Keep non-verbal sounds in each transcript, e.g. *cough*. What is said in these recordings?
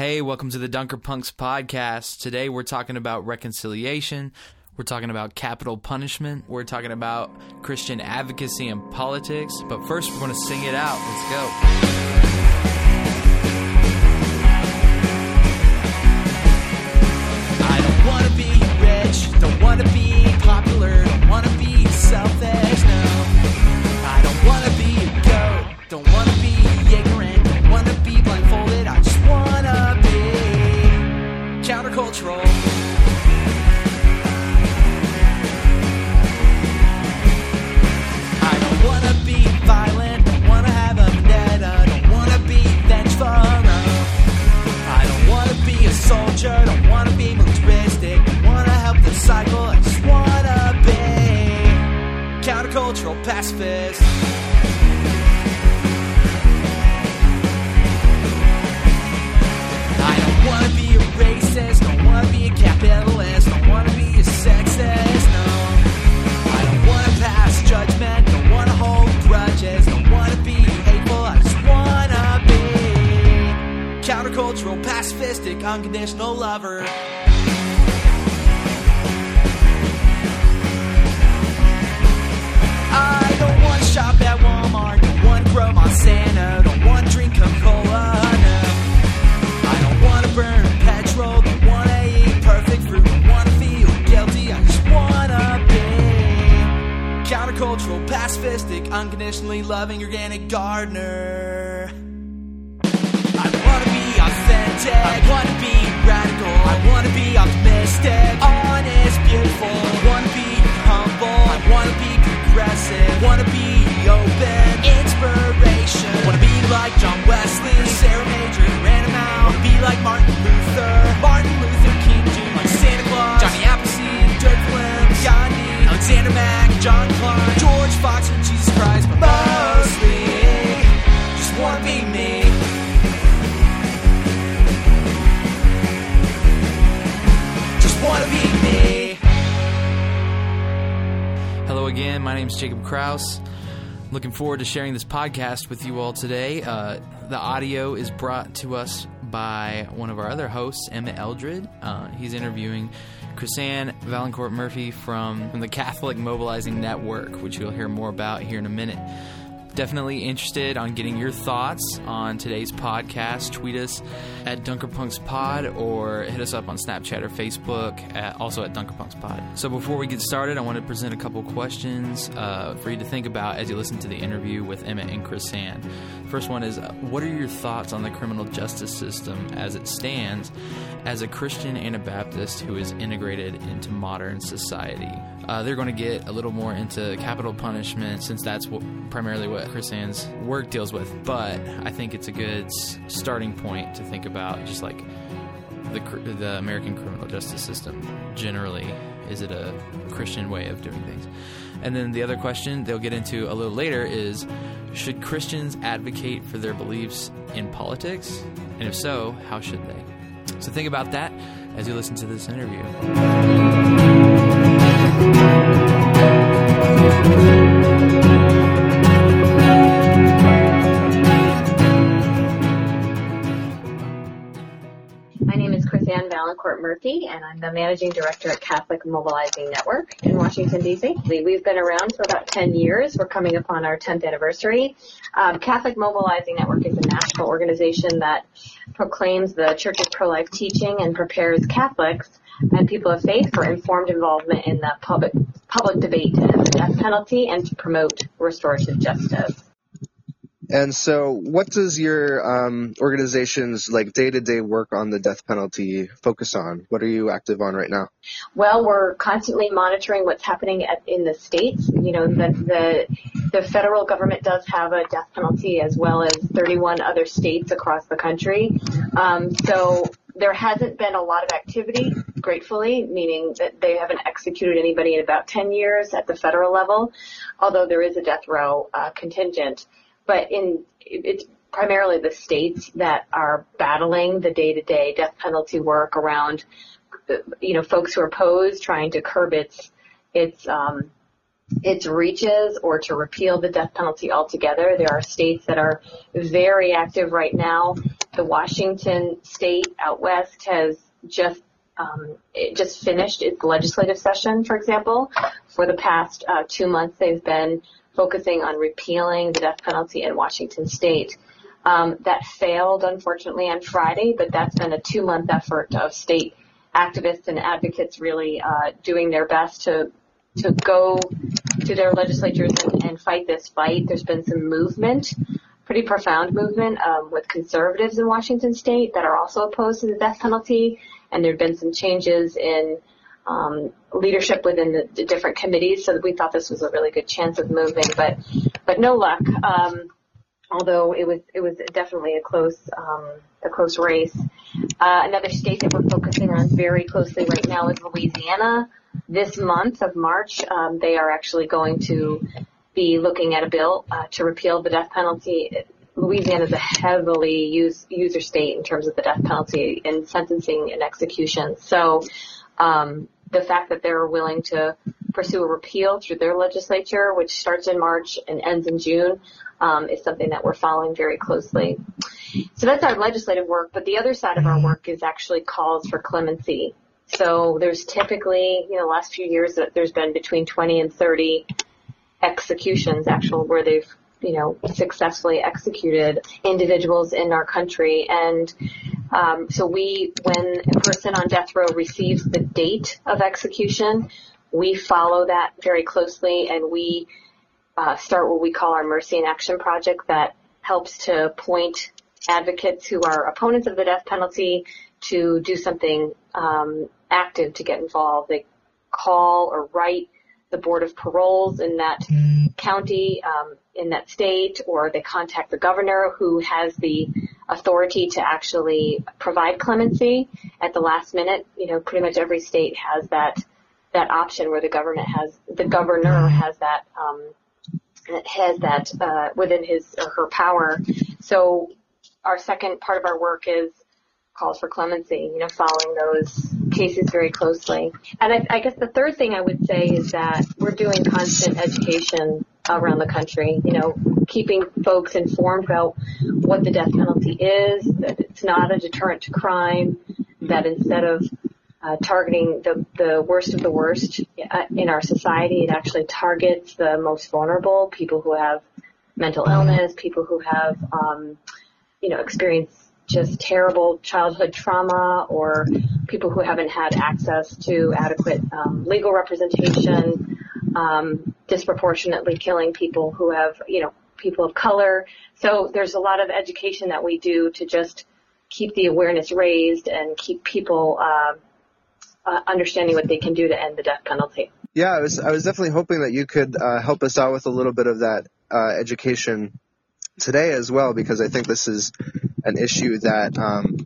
Hey, welcome to the Dunker Punks podcast. Today we're talking about reconciliation. We're talking about capital punishment. We're talking about Christian advocacy and politics. But first, we're going to sing it out. Let's go. Pacifist. I don't wanna be a racist, don't wanna be a capitalist, don't wanna be a sexist, no. I don't wanna pass judgment, don't wanna hold grudges, don't wanna be hateful, I just wanna be countercultural, pacifistic, unconditional lover. Kraus. Looking forward to sharing this podcast with you all today. Uh, the audio is brought to us by one of our other hosts, Emmett Eldred. Uh, he's interviewing Krisanne Vaillancourt Murphy from, from the Catholic Mobilizing Network, which you'll hear more about here in a minute. Definitely interested on getting your thoughts on today's podcast. Tweet us at DunkerPunksPod or hit us up on Snapchat or Facebook, at, also at DunkerPunksPod. So before we get started, I want to present a couple questions uh, for you to think about as you listen to the interview with Emmett and Krisanne. First one is, what are your thoughts on the criminal justice system as it stands as a Christian Anabaptist who is integrated into modern society? Uh, they're going to get a little more into capital punishment since that's what, primarily what Krisanne's work deals with. But I think it's a good starting point to think about just like the, the American criminal justice system generally. Is it a Christian way of doing things? And then the other question they'll get into a little later is should Christians advocate for their beliefs in politics? And if so, how should they? So think about that as you listen to this interview. Ann Murphy, and I'm the managing director at Catholic Mobilizing Network in Washington, D.C. We've been around for about 10 years. We're coming upon our 10th anniversary. Um, Catholic Mobilizing Network is a national organization that proclaims the Church's pro-life teaching and prepares Catholics and people of faith for informed involvement in the public public debate on the death penalty and to promote restorative justice. And so, what does your um, organization's like day-to-day work on the death penalty focus on? What are you active on right now? Well, we're constantly monitoring what's happening at, in the states. You know, the, the the federal government does have a death penalty as well as 31 other states across the country. Um, so there hasn't been a lot of activity, gratefully, meaning that they haven't executed anybody in about 10 years at the federal level, although there is a death row uh, contingent. But in it's primarily the states that are battling the day-to-day death penalty work around, uh, you know, folks who are opposed, trying to curb its its um, its reaches or to repeal the death penalty altogether. There are states that are very active right now. The Washington state out west has just um, just finished its legislative session, for example. For the past uh, two months, they've been focusing on repealing the death penalty in Washington state. Um, that failed, unfortunately, on Friday, but that's been a two-month effort of state activists and advocates really uh, doing their best to to go to their legislatures and, and fight this fight. There's been some movement, pretty profound movement um, with conservatives in Washington state that are also opposed to the death penalty, and there have been some changes in um, leadership within the, the, different committees. So we thought this was a really good chance of moving, but but no luck. Um, although it was it was definitely a close um, a close race. Uh, another state that we're focusing on very closely right now is Louisiana. This month of March, um, they are actually going to be looking at a bill uh, to repeal the death penalty. Louisiana is a heavily use, user state in terms of the death penalty in sentencing and execution. So um, the fact that they're willing to pursue a repeal through their legislature, which starts in March and ends in June, um, is something that we're following very closely. So that's our legislative work, but the other side of our work is actually calls for clemency. So there's typically, you know, last few years that there's been between 20 and 30 executions actual where they've, you know, successfully executed individuals in our country. And um, so we, when a person on death row receives the date of execution, we follow that very closely and we uh, start what we call our Mercy in Action project that helps to point advocates who are opponents of the death penalty to do something um, active to get involved. They call or write the board of paroles in that county, um, in that state, or they contact the governor who has the authority to actually provide clemency at the last minute. You know, pretty much every state has that that option where the government has the governor has that um, has that uh, within his or her power. So our second part of our work is calls for clemency, you know, following those cases very closely. And I, I guess the third thing I would say is that we're doing constant education around the country, you know, keeping folks informed about what the death penalty is, that it's not a deterrent to crime, that instead of uh, targeting the, the worst of the worst uh, in our society, it actually targets the most vulnerable, people who have mental illness, people who have, um, you know, experienced just terrible childhood trauma or people who haven't had access to adequate um, legal representation, um, disproportionately killing people who have, you know, people of color. So there's a lot of education that we do to just keep the awareness raised and keep people uh, uh, understanding what they can do to end the death penalty. Yeah, I was I was definitely hoping that you could uh, help us out with a little bit of that uh, education today as well, because I think this is an issue that um,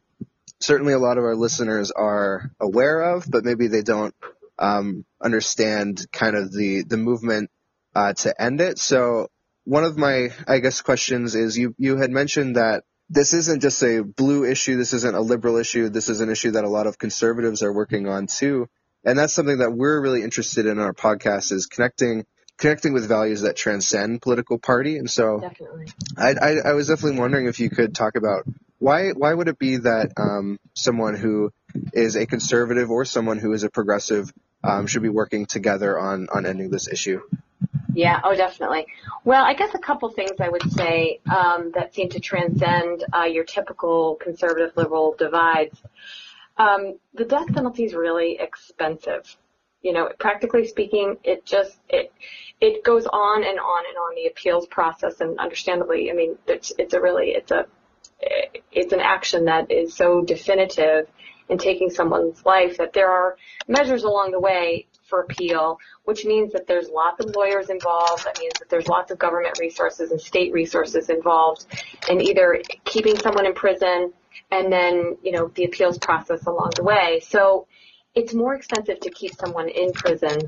certainly a lot of our listeners are aware of, but maybe they don't um, understand kind of the the movement uh, to end it. So one of my I guess questions is you you had mentioned that this isn't just a blue issue. This isn't a liberal issue. This is an issue that a lot of conservatives are working on too. And that's something that we're really interested in our podcast is connecting connecting with values that transcend political party. And so definitely. I, I, I was definitely wondering if you could talk about why why would it be that um, someone who is a conservative or someone who is a progressive um, should be working together on on ending this issue? Yeah, oh, definitely. Well, I guess a couple things I would say um, that seem to transcend uh, your typical conservative liberal divides. Um, the death penalty is really expensive. You know, practically speaking, it just it it goes on and on and on the appeals process, and understandably, I mean, it's it's a really it's a it's an action that is so definitive in taking someone's life that there are measures along the way for appeal, which means that there's lots of lawyers involved. That means that there's lots of government resources and state resources involved in either keeping someone in prison and then, you know, the appeals process along the way. So it's more expensive to keep someone in prison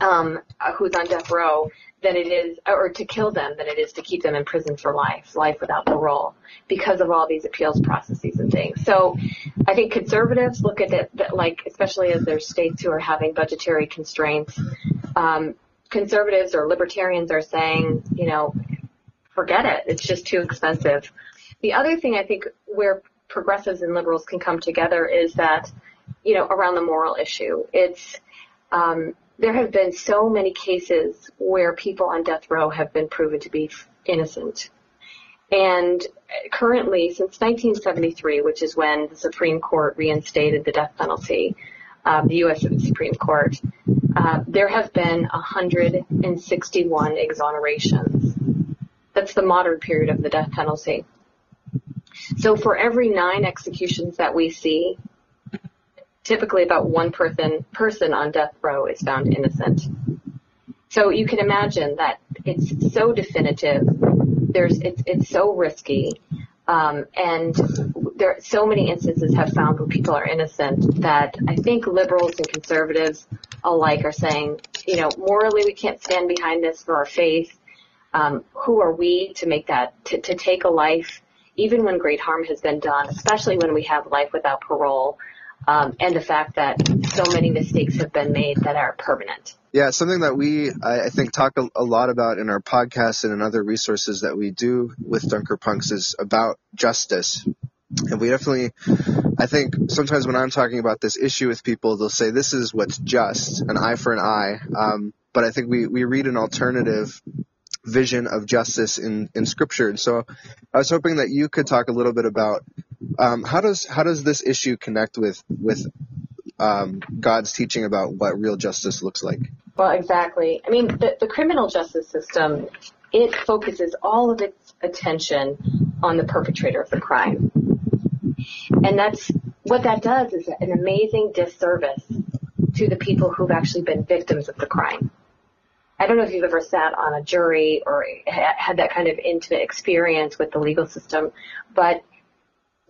um, who's on death row than it is, or to kill them than it is to keep them in prison for life, life without parole, because of all these appeals processes and things. So I think conservatives look at it that, like, especially as there's states who are having budgetary constraints, um, conservatives or libertarians are saying, you know, forget it. It's just too expensive. The other thing I think where progressives and liberals can come together is that, you know, around the moral issue. It's, um, there have been so many cases where people on death row have been proven to be innocent. And currently, since 1973, which is when the Supreme Court reinstated the death penalty, um, the U.S. Supreme Court, uh, there have been 161 exonerations. That's the modern period of the death penalty. So for every nine executions that we see, typically about one person person on death row is found innocent. So you can imagine that it's so definitive. There's it's it's so risky, um, and there so many instances have found where people are innocent that I think liberals and conservatives alike are saying, you know, morally we can't stand behind this for our faith. Um, who are we to make that to, to take a life, even when great harm has been done, especially when we have life without parole? Um, and the fact that so many mistakes have been made that are permanent. Yeah, something that we, I, think, talk a, a, lot about in our podcast and in other resources that we do with Dunker Punks is about justice. And we definitely, I think sometimes when I'm talking about this issue with people, they'll say this is what's just, an eye for an eye. Um, but I think we, we read an alternative vision of justice in, in scripture. And so I was hoping that you could talk a little bit about um, how does how does this issue connect with with um, God's teaching about what real justice looks like? Well, exactly. I mean, the, the criminal justice system it focuses all of its attention on the perpetrator of the crime, and that's what that does is an amazing disservice to the people who've actually been victims of the crime. I don't know if you've ever sat on a jury or had that kind of intimate experience with the legal system, but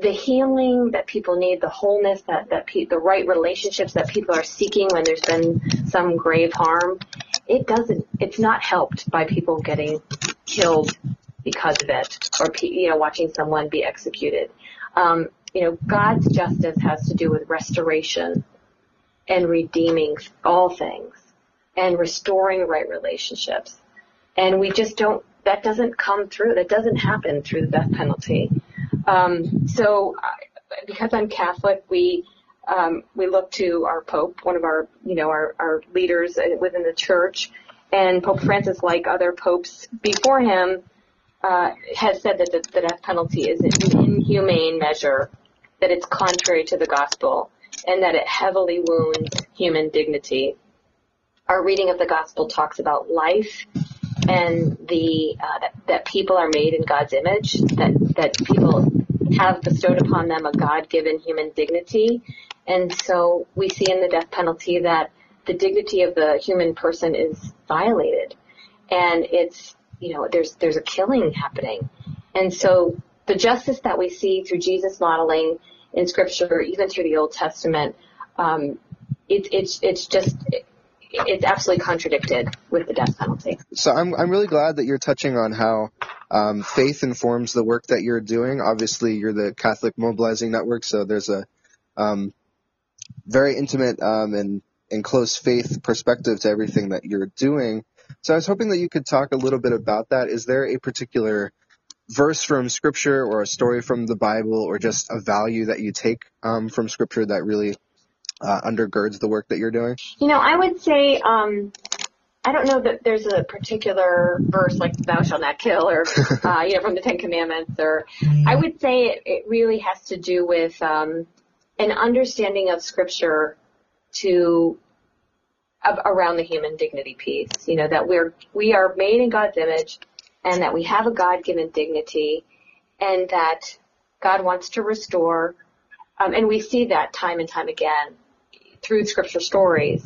the healing that people need, the wholeness that, that pe- the right relationships that people are seeking when there's been some grave harm, it doesn't, it's not helped by people getting killed because of it or, you know, watching someone be executed. Um, you know, God's justice has to do with restoration and redeeming all things and restoring right relationships. And we just don't, that doesn't come through, that doesn't happen through the death penalty. Um, so, because I'm Catholic, we um, we look to our Pope, one of our you know our, our leaders within the Church, and Pope Francis, like other popes before him, uh, has said that the, the death penalty is an inhumane measure, that it's contrary to the gospel, and that it heavily wounds human dignity. Our reading of the gospel talks about life and the uh, that, that people are made in God's image, that that people have bestowed upon them a God-given human dignity, and so we see in the death penalty that the dignity of the human person is violated, and it's you know there's there's a killing happening, and so the justice that we see through Jesus modeling in Scripture, even through the Old Testament, um, it, it's it's just it's absolutely contradicted with the death penalty. So I'm I'm really glad that you're touching on how um, faith informs the work that you're doing. Obviously, you're the Catholic Mobilizing Network, so there's a um, very intimate um, and and close faith perspective to everything that you're doing. So I was hoping that you could talk a little bit about that. Is there a particular verse from Scripture or a story from the Bible or just a value that you take um, from Scripture that really uh, undergirds the work that you're doing? You know, I would say um, I don't know that there's a particular verse like "Thou shalt not kill" or *laughs* uh, you know from the Ten Commandments, or I would say it, it really has to do with um, an understanding of Scripture to uh, around the human dignity piece. You know that we're we are made in God's image, and that we have a God-given dignity, and that God wants to restore, um, and we see that time and time again through scripture stories.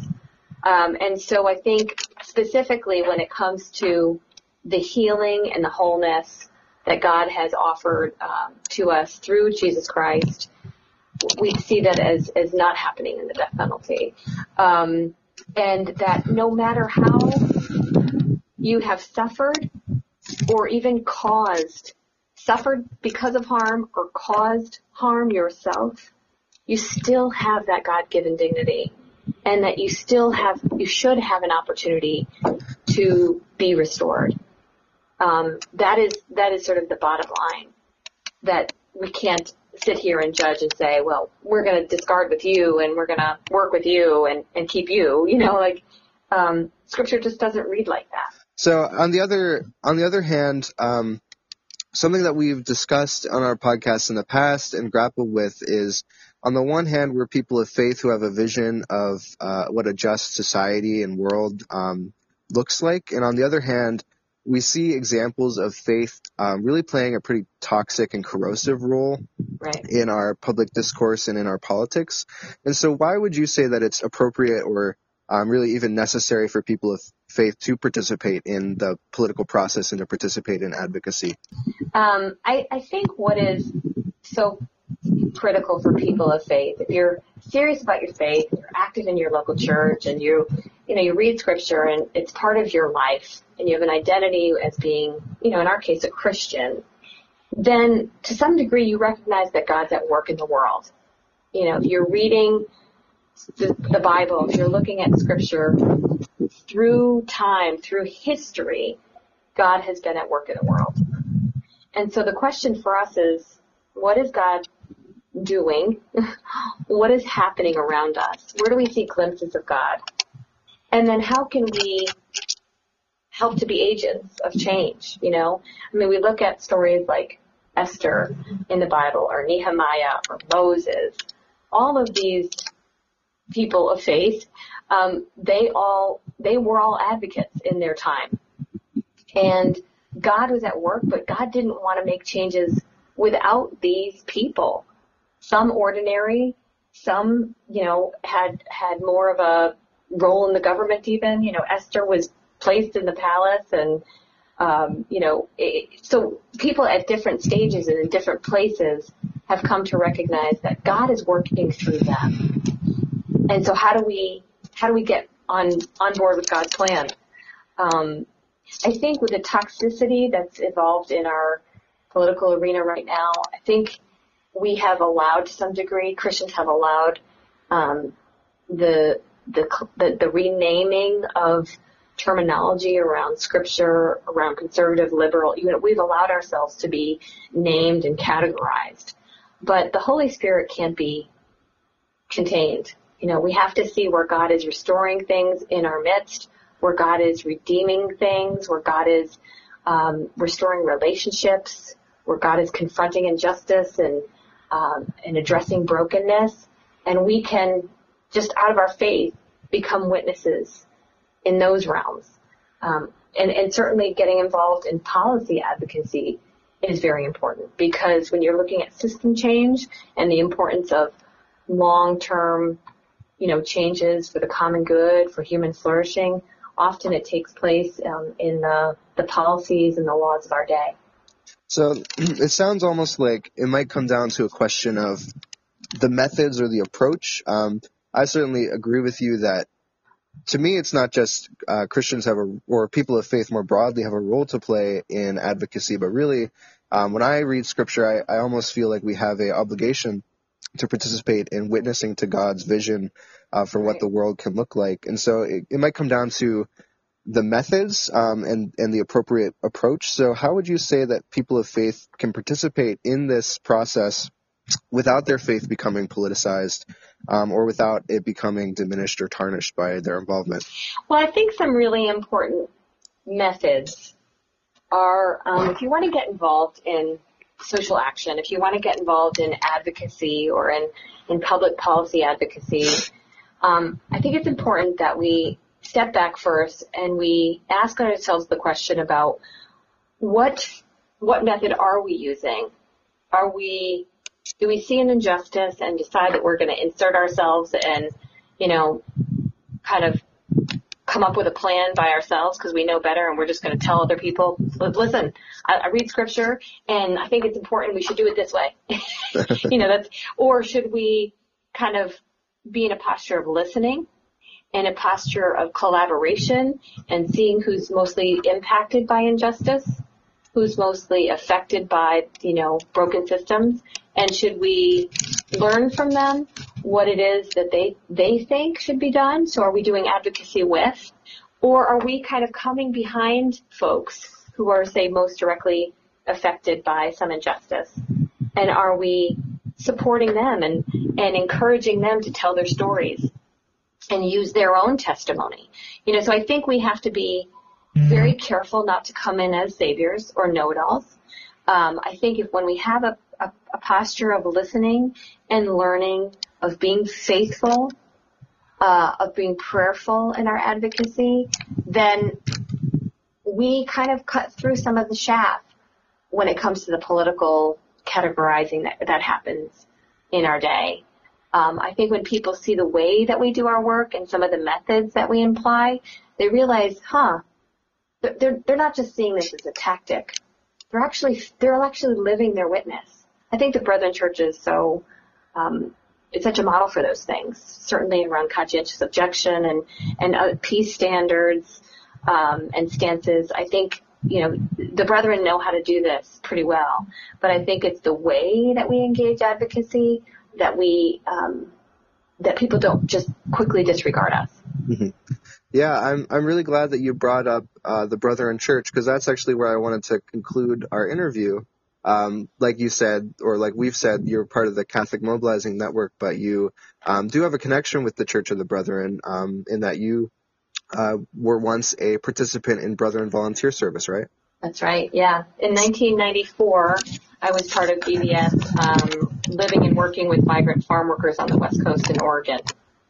Um, and so I think specifically when it comes to the healing and the wholeness that God has offered um, to us through Jesus Christ, we see that as, as not happening in the death penalty. Um, and that no matter how you have suffered or even caused, suffered because of harm or caused harm yourself, you still have that God-given dignity and that you still have, you should have an opportunity to be restored. Um, that is that is sort of the bottom line. That we can't sit here and judge and say, well, we're going to discard with you and we're going to work with you and, and keep you. *laughs* You know, like um, scripture just doesn't read like that. So on the other on the other hand, um, something that we've discussed on our podcast in the past and grappled with is on the one hand, we're people of faith who have a vision of uh, what a just society and world um, looks like, and on the other hand, we see examples of faith um, really playing a pretty toxic and corrosive role Right. in our public discourse and in our politics. And so, why would you say that it's appropriate or um, really even necessary for people of faith to participate in the political process and to participate in advocacy? Um, I, I think what is so critical for people of faith, if you're serious about your faith, you're active in your local church, and you, you know, you read scripture and it's part of your life, and you have an identity as being, you know, in our case, a Christian, then to some degree you recognize that God's at work in the world. You know, if you're reading the, the Bible, if you're looking at scripture through time, through history, God has been at work in the world. And so the question for us is, what is God doing? *laughs* what is happening around us? Where do we see glimpses of God? And then how can we help to be agents of change? You know, I mean, we look at stories like Esther in the Bible or Nehemiah or Moses. All of these people of faith, um, they all, they were all advocates in their time. And God was at work, but God didn't want to make changes without these people. Some ordinary, some, you know, had, had more of a role in the government even. You know, Esther was placed in the palace and, um, you know, it, so people at different stages and in different places have come to recognize that God is working through them. And so how do we, how do we get on, on board with God's plan? Um, I think with the toxicity that's involved in our political arena right now, I think we have allowed to some degree, Christians have allowed um, the, the the the renaming of terminology around scripture, around conservative, liberal. You know, we've allowed ourselves to be named and categorized, but the Holy Spirit can't be contained. You know, we have to see where God is restoring things in our midst where God is redeeming things, where God is um, restoring relationships, where God is confronting injustice and um, and addressing brokenness, and we can just out of our faith become witnesses in those realms. Um, and, and certainly getting involved in policy advocacy is very important because when you're looking at system change and the importance of long-term, you know, changes for the common good, for human flourishing, often it takes place um, in the, the policies and the laws of our day. So *clears throat* it sounds almost like it might come down to a question of the methods or the approach. Um, I certainly agree with you that to me, it's not just uh, Christians have a, or people of faith more broadly have a role to play in advocacy, but really, um, when I read scripture, I, I almost feel like we have a obligation to participate in witnessing to God's vision uh, for what the world can look like. And so it, it might come down to the methods um, and and the appropriate approach. So how would you say that people of faith can participate in this process without their faith becoming politicized um, or without it becoming diminished or tarnished by their involvement? Well, I think some really important methods are um, if you want to get involved in social action, if you want to get involved in advocacy or in, in public policy advocacy, um, I think it's important that we step back first and we ask ourselves the question about what what method are we using? Are we do we see an injustice and decide that we're going to insert ourselves and you know kind of come up with a plan by ourselves because we know better and we're just going to tell other people, listen, I, I read scripture and I think it's important we should do it this way. *laughs* you know, that's, or should we kind of be in a posture of listening and a posture of collaboration and seeing who's mostly impacted by injustice, who's mostly affected by, you know, broken systems, and should we learn from them what it is that they, they think should be done? So are we doing advocacy with? Or are we kind of coming behind folks who are, say, most directly affected by some injustice? And are we supporting them and, and encouraging them to tell their stories and use their own testimony? You know, so I think we have to be very careful not to come in as saviors or know-it-alls. Um, I think if when we have a, a, a posture of listening and learning, of being faithful, uh, of being prayerful in our advocacy, then we kind of cut through some of the chaff when it comes to the political categorizing that, that happens in our day. Um, I think when people see the way that we do our work and some of the methods that we imply, they realize, huh, they're, they're not just seeing this as a tactic. They're actually, they're actually living their witness. I think the Brethren Church is so, um, it's such a model for those things, certainly around conscientious objection and, and uh, peace standards, um, and stances. I think, you know, the brethren know how to do this pretty well, but I think it's the way that we engage advocacy that we, um, that people don't just quickly disregard us. Mm-hmm. Yeah, I'm I'm really glad that you brought up uh, the Brethren Church because that's actually where I wanted to conclude our interview. Um, like you said, or like we've said, you're part of the Catholic Mobilizing Network, but you um, do have a connection with the Church of the Brethren um, in that you uh, were once a participant in Brethren Volunteer Service, right? That's right. Yeah. In 1994, I was part of BVS, um, living and working with migrant farm workers on the West Coast in Oregon.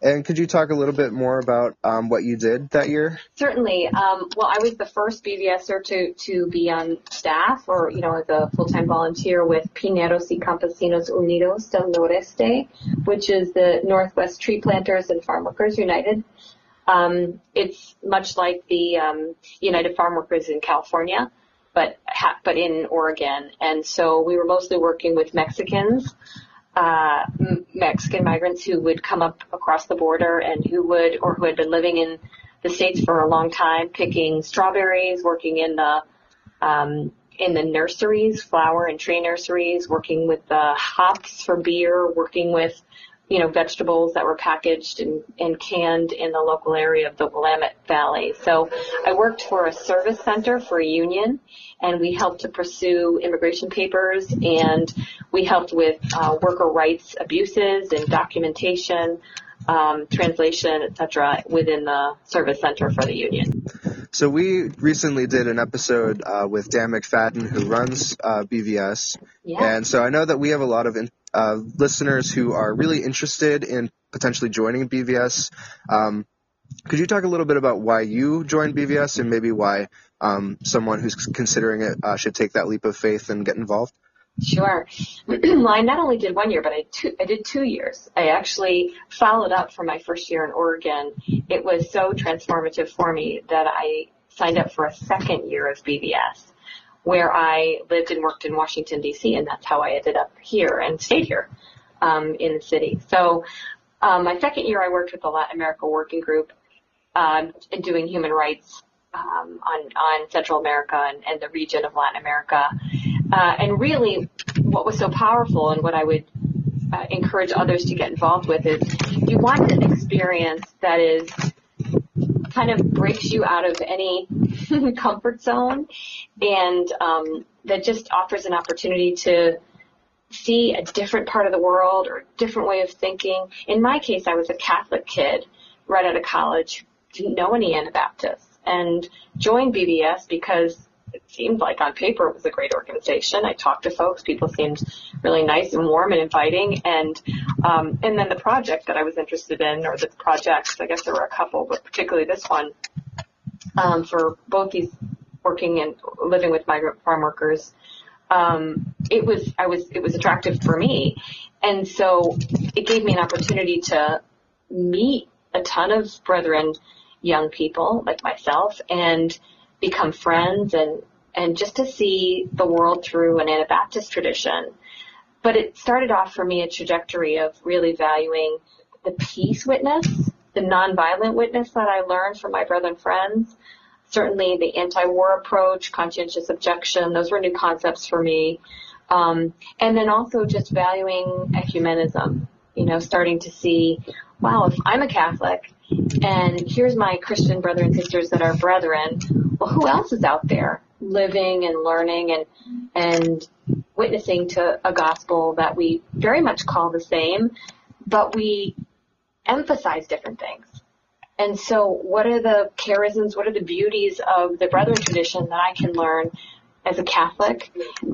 And could you talk a little bit more about um, what you did that year? Certainly. Um, well, I was the first BVSer to, to be on staff or, you know, as a full-time volunteer with Pineros y Campesinos Unidos del Noroeste, which is the Northwest Tree Planters and Farm Workers United. Um, it's much like the um, United Farm Workers in California, but ha- but in Oregon. And so we were mostly working with Mexicans uh, Mexican migrants who would come up across the border and who would, or who had been living in the states for a long time, picking strawberries, working in the um, in the nurseries, flower and tree nurseries, working with the hops for beer, working with you know, vegetables that were packaged and, and canned in the local area of the Willamette Valley. So I worked for a service center for a union and we helped to pursue immigration papers and we helped with uh, worker rights abuses and documentation, um, translation, etc., within the service center for the union. So we recently did an episode uh, with Dan McFadden, who runs uh, BVS, Yeah. and so I know that we have a lot of in, uh, listeners who are really interested in potentially joining BVS. Um, could you talk a little bit about why you joined BVS and maybe why um, someone who's considering it uh, should take that leap of faith and get involved? Sure. *clears throat* well, I not only did one year, but I, I did two years. I actually followed up for my first year in Oregon. It was so transformative for me that I signed up for a second year of BVS, where I lived and worked in Washington D.C., and that's how I ended up here and stayed here um, in the city. So um, my second year, I worked with the Latin America Working Group um, doing human rights um, on on Central America and, and the region of Latin America. Uh, and really, what was so powerful and what I would uh, encourage others to get involved with is you want an experience that is kind of breaks you out of any comfort zone and um, that just offers an opportunity to see a different part of the world or a different way of thinking. In my case, I was a Catholic kid right out of college, didn't know any Anabaptists, and joined BVS because it seemed like on paper it was a great organization. I talked to folks, people seemed really nice and warm and inviting, and um, and then the project that I was interested in, or the projects, I guess there were a couple, but particularly this one, um, for both these working and living with migrant farm workers, um, it was I was it was attractive for me, and so it gave me an opportunity to meet a ton of brethren, young people like myself, and become friends and and just to see the world through an Anabaptist tradition. But it started off for me a trajectory of really valuing the peace witness, the nonviolent witness that I learned from my brethren friends. Certainly the anti-war approach, conscientious objection, those were new concepts for me. Um, and then also just valuing ecumenism, you know, starting to see wow, if I'm a Catholic and here's my Christian brother and sisters that are brethren, well, who else is out there living and learning and, and witnessing to a gospel that we very much call the same, but we emphasize different things. And so what are the charisms, what are the beauties of the brethren tradition that I can learn as a Catholic?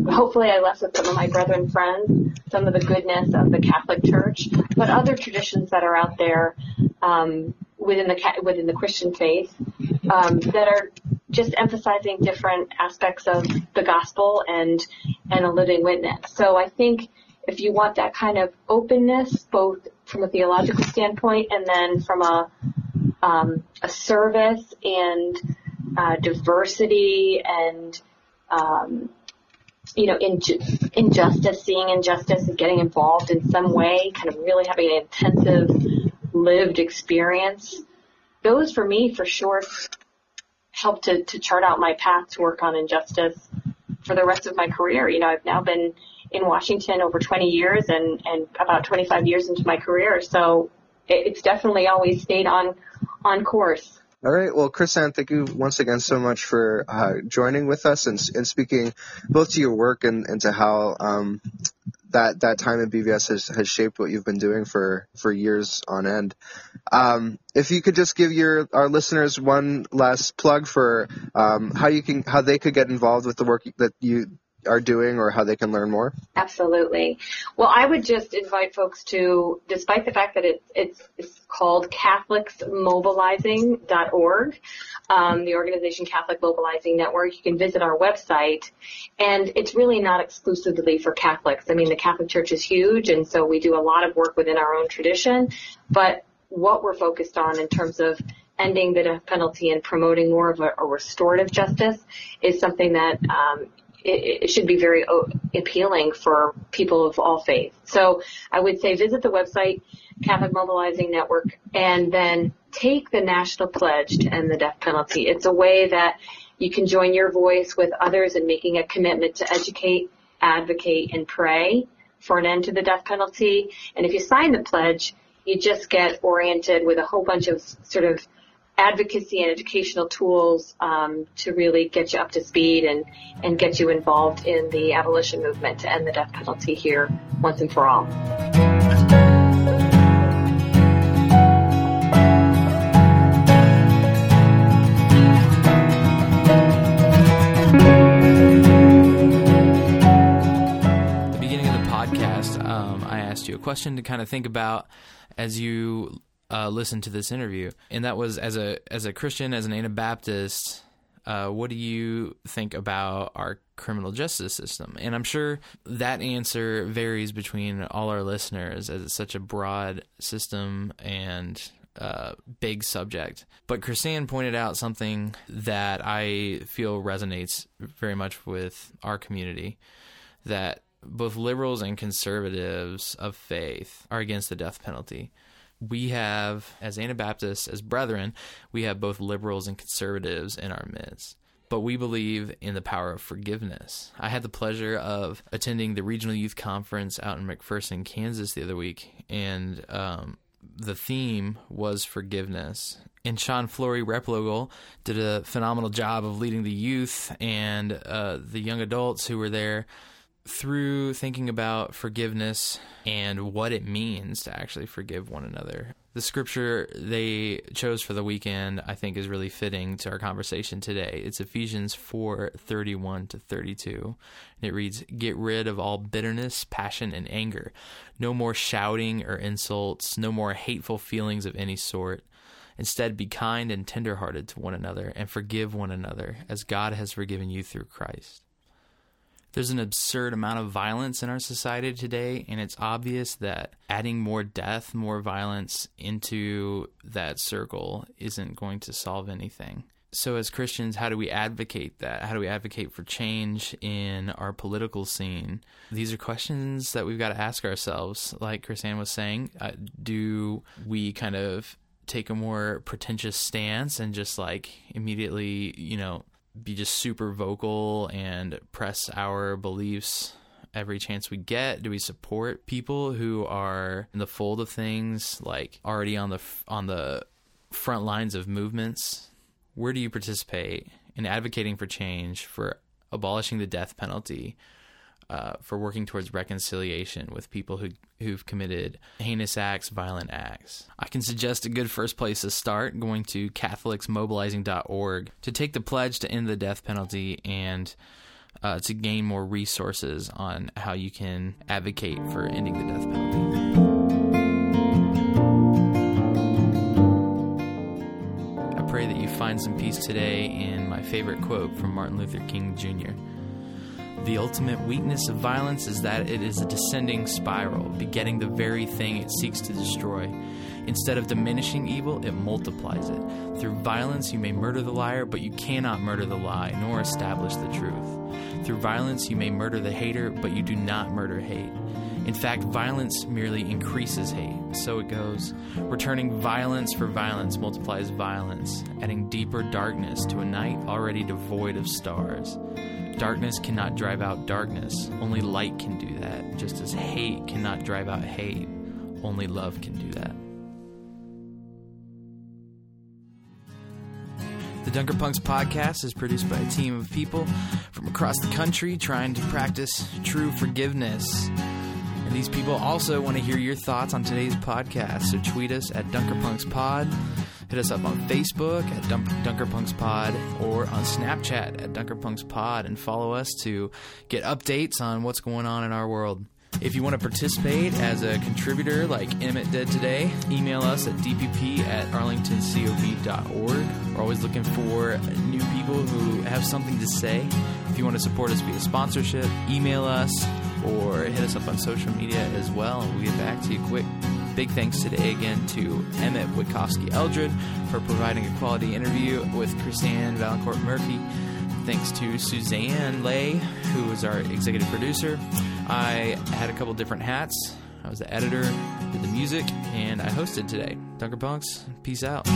Hopefully I left with some of my brethren friends, some of the goodness of the Catholic Church, but other traditions that are out there um, within the within the Christian faith um, that are just emphasizing different aspects of the gospel and and a living witness. So I think if you want that kind of openness, both from a theological standpoint and then from a um, a service and uh, diversity and um, you know inju- injustice, seeing injustice and getting involved in some way, kind of really having an intensive lived experience. Those for me, for sure, helped to, to chart out my path to work on injustice for the rest of my career. You know, I've now been in Washington over 20 years and, and about 25 years into my career. So it, it's definitely always stayed on, on course. All right. Well, Krisanne, thank you once again so much for uh, joining with us and, and speaking both to your work and, and to how um, that that time in BVS has, has shaped what you've been doing for, for years on end. Um, if you could just give your our listeners one last plug for um, how you can how they could get involved with the work that you are doing or how they can learn more? Absolutely. Well, I would just invite folks to, despite the fact that it's, it's, it's called CatholicsMobilizing.org, um, the organization Catholic Mobilizing Network, you can visit our website. And it's really not exclusively for Catholics. I mean, the Catholic Church is huge, and so we do a lot of work within our own tradition. But what we're focused on in terms of ending the death penalty and promoting more of a, a restorative justice is something that um, it, it should be very oh, appealing for people of all faiths. So I would say visit the website, Catholic Mobilizing Network, and then take the national pledge to end the death penalty. It's a way that you can join your voice with others in making a commitment to educate, advocate, and pray for an end to the death penalty. And if you sign the pledge, you just get oriented with a whole bunch of sort of advocacy and educational tools um, to really get you up to speed and, and get you involved in the abolition movement to end the death penalty here once and for all. the beginning of the podcast, um, I asked you a question to kind of think about as you uh, listen to this interview, and that was as a as a Christian, as an Anabaptist. Uh, what do you think about our criminal justice system? And I'm sure that answer varies between all our listeners, as it's such a broad system and uh, big subject. But Krisanne pointed out something that I feel resonates very much with our community that both liberals and conservatives of faith are against the death penalty we have, as Anabaptists, as brethren, we have both liberals and conservatives in our midst. But we believe in the power of forgiveness. I had the pleasure of attending the Regional Youth Conference out in McPherson, Kansas the other week, and um, the theme was forgiveness. And Shawn Flory Replogle did a phenomenal job of leading the youth and uh, the young adults who were there through thinking about forgiveness and what it means to actually forgive one another. The scripture they chose for the weekend, I think, is really fitting to our conversation today. It's Ephesians 4 31 to 32. And it reads, Get rid of all bitterness, passion, and anger. No more shouting or insults, no more hateful feelings of any sort. Instead, be kind and tenderhearted to one another and forgive one another as God has forgiven you through Christ there's an absurd amount of violence in our society today, and it's obvious that adding more death, more violence into that circle isn't going to solve anything. So, as Christians, how do we advocate that? How do we advocate for change in our political scene? These are questions that we've got to ask ourselves. Like Krisanne was saying, uh, do we kind of take a more pretentious stance and just like immediately, you know, be just super vocal and press our beliefs every chance we get? Do we support people who are in the fold of things, like already on the on the front lines of movements? Where do you participate in advocating for change, for abolishing the death penalty, uh, for working towards reconciliation with people who who've committed heinous acts, violent acts. I can suggest a good first place to start going to catholicsmobilizing.org to take the pledge to end the death penalty and uh, to gain more resources on how you can advocate for ending the death penalty. I pray that you find some peace today in my favorite quote from Martin Luther King Jr. The ultimate weakness of violence is that it is a descending spiral, begetting the very thing it seeks to destroy. Instead of diminishing evil, it multiplies it. Through violence, you may murder the liar, but you cannot murder the lie, nor establish the truth. Through violence, you may murder the hater, but you do not murder hate. In fact, violence merely increases hate. So it goes. Returning violence for violence multiplies violence, adding deeper darkness to a night already devoid of stars. Darkness cannot drive out darkness. Only light can do that, just as hate cannot drive out hate. Only love can do that. The Dunker Punks podcast is produced by a team of people from across the country trying to practice true forgiveness. And these people also want to hear your thoughts on today's podcast, so tweet us at DunkerPunksPod. Hit us up on Facebook at Dun- DunkerPunksPod or on Snapchat at DunkerPunksPod and follow us to get updates on what's going on in our world. If you want to participate as a contributor like Emmett did today, email us at dpp at arlingtoncob.org. We're always looking for new people who have something to say. If you want to support us via sponsorship, email us or hit us up on social media as well. We'll get back to you quick. Big thanks today again to Emmett Witkovsky Eldred for providing a quality interview with Krisanne Vaillancourt Murphy. Thanks to Suzanne Lay, who was our executive producer. I had a couple different hats. I was the editor, did the music, and I hosted today. Dunker Punks, peace out.